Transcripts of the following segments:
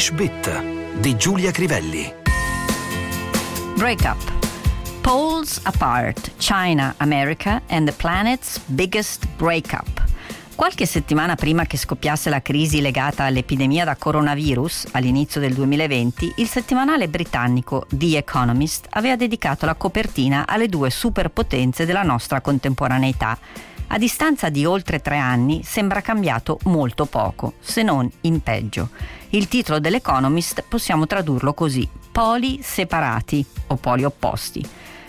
English Bit di Giulia Crivelli. Breakup. Poles apart, China, America and the planet's biggest breakup. Qualche settimana prima che scoppiasse la crisi legata all'epidemia da coronavirus, all'inizio del 2020, il settimanale britannico The Economist aveva dedicato la copertina alle due superpotenze della nostra contemporaneità. A distanza di oltre tre anni sembra cambiato molto poco, se non in peggio. Il titolo dell'Economist possiamo tradurlo così: poli separati o poli opposti.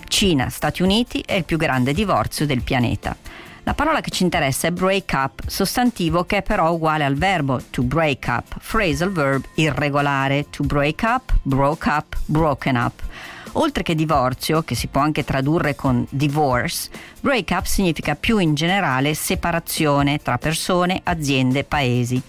Cina-Stati Uniti è il più grande divorzio del pianeta. La parola che ci interessa è break up, sostantivo che è però uguale al verbo to break up, phrasal verb irregolare, to break up, broke up, broken up. Oltre che divorzio, che si può anche tradurre con divorce, break up significa più in generale separazione tra persone, aziende, paesi.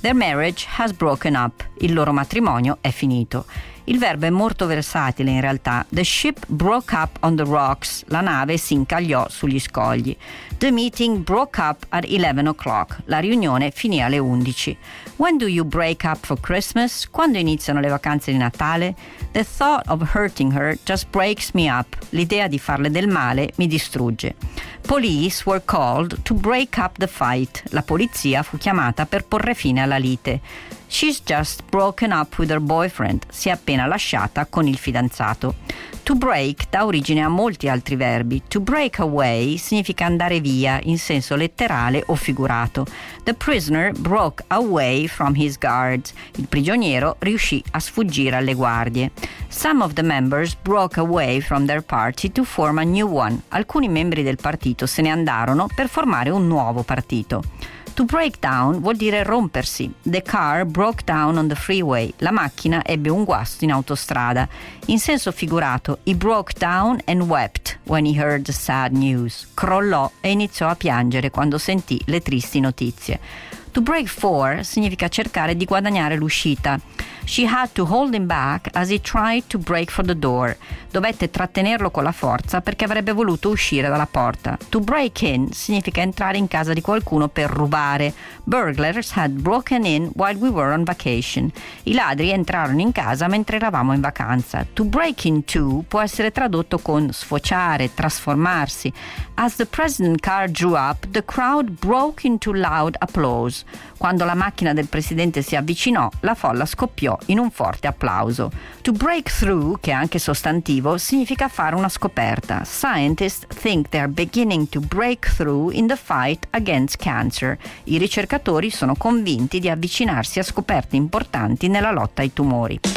Their marriage has broken up, il loro matrimonio è finito. Il verbo è molto versatile in realtà. The ship broke up on the rocks. La nave si incagliò sugli scogli. The meeting broke up at 11 o'clock. La riunione finì alle 11. When do you break up for Christmas? Quando iniziano le vacanze di Natale? The thought of hurting her just breaks me up. L'idea di farle del male mi distrugge. Police were called to break up the fight. La polizia fu chiamata per porre fine alla lite. She's just broken up with her boyfriend. Si è appena lasciata con il fidanzato. To break dà origine a molti altri verbi. To break away significa andare via in senso letterale o figurato. The prisoner broke away from his guards. Il prigioniero riuscì a sfuggire alle guardie. Some of the members broke away from their party to form a new one. Alcuni membri del partito se ne andarono per formare un nuovo partito. To break down vuol dire rompersi. The car broke down on the freeway. La macchina ebbe un guasto in autostrada. In senso figurato, he broke down and wept when he heard the sad news. Crollò e iniziò a piangere quando sentì le tristi notizie. To break for significa cercare di guadagnare l'uscita. She had to hold him back as he tried to break for the door. Dovette trattenerlo con la forza perché avrebbe voluto uscire dalla porta. To break in significa entrare in casa di qualcuno per rubare. Burglars had broken in while we were on vacation. I ladri entrarono in casa mentre eravamo in vacanza. To break into può essere tradotto con sfociare, trasformarsi. As the president car drew up, the crowd broke into loud applause. Quando la macchina del presidente si avvicinò, la folla scoppiò in un forte applauso. To break through, che è anche sostantivo, significa fare una scoperta. Scientists think they are beginning to break through in the fight against cancer. I ricercatori sono convinti di avvicinarsi a scoperte importanti nella lotta ai tumori.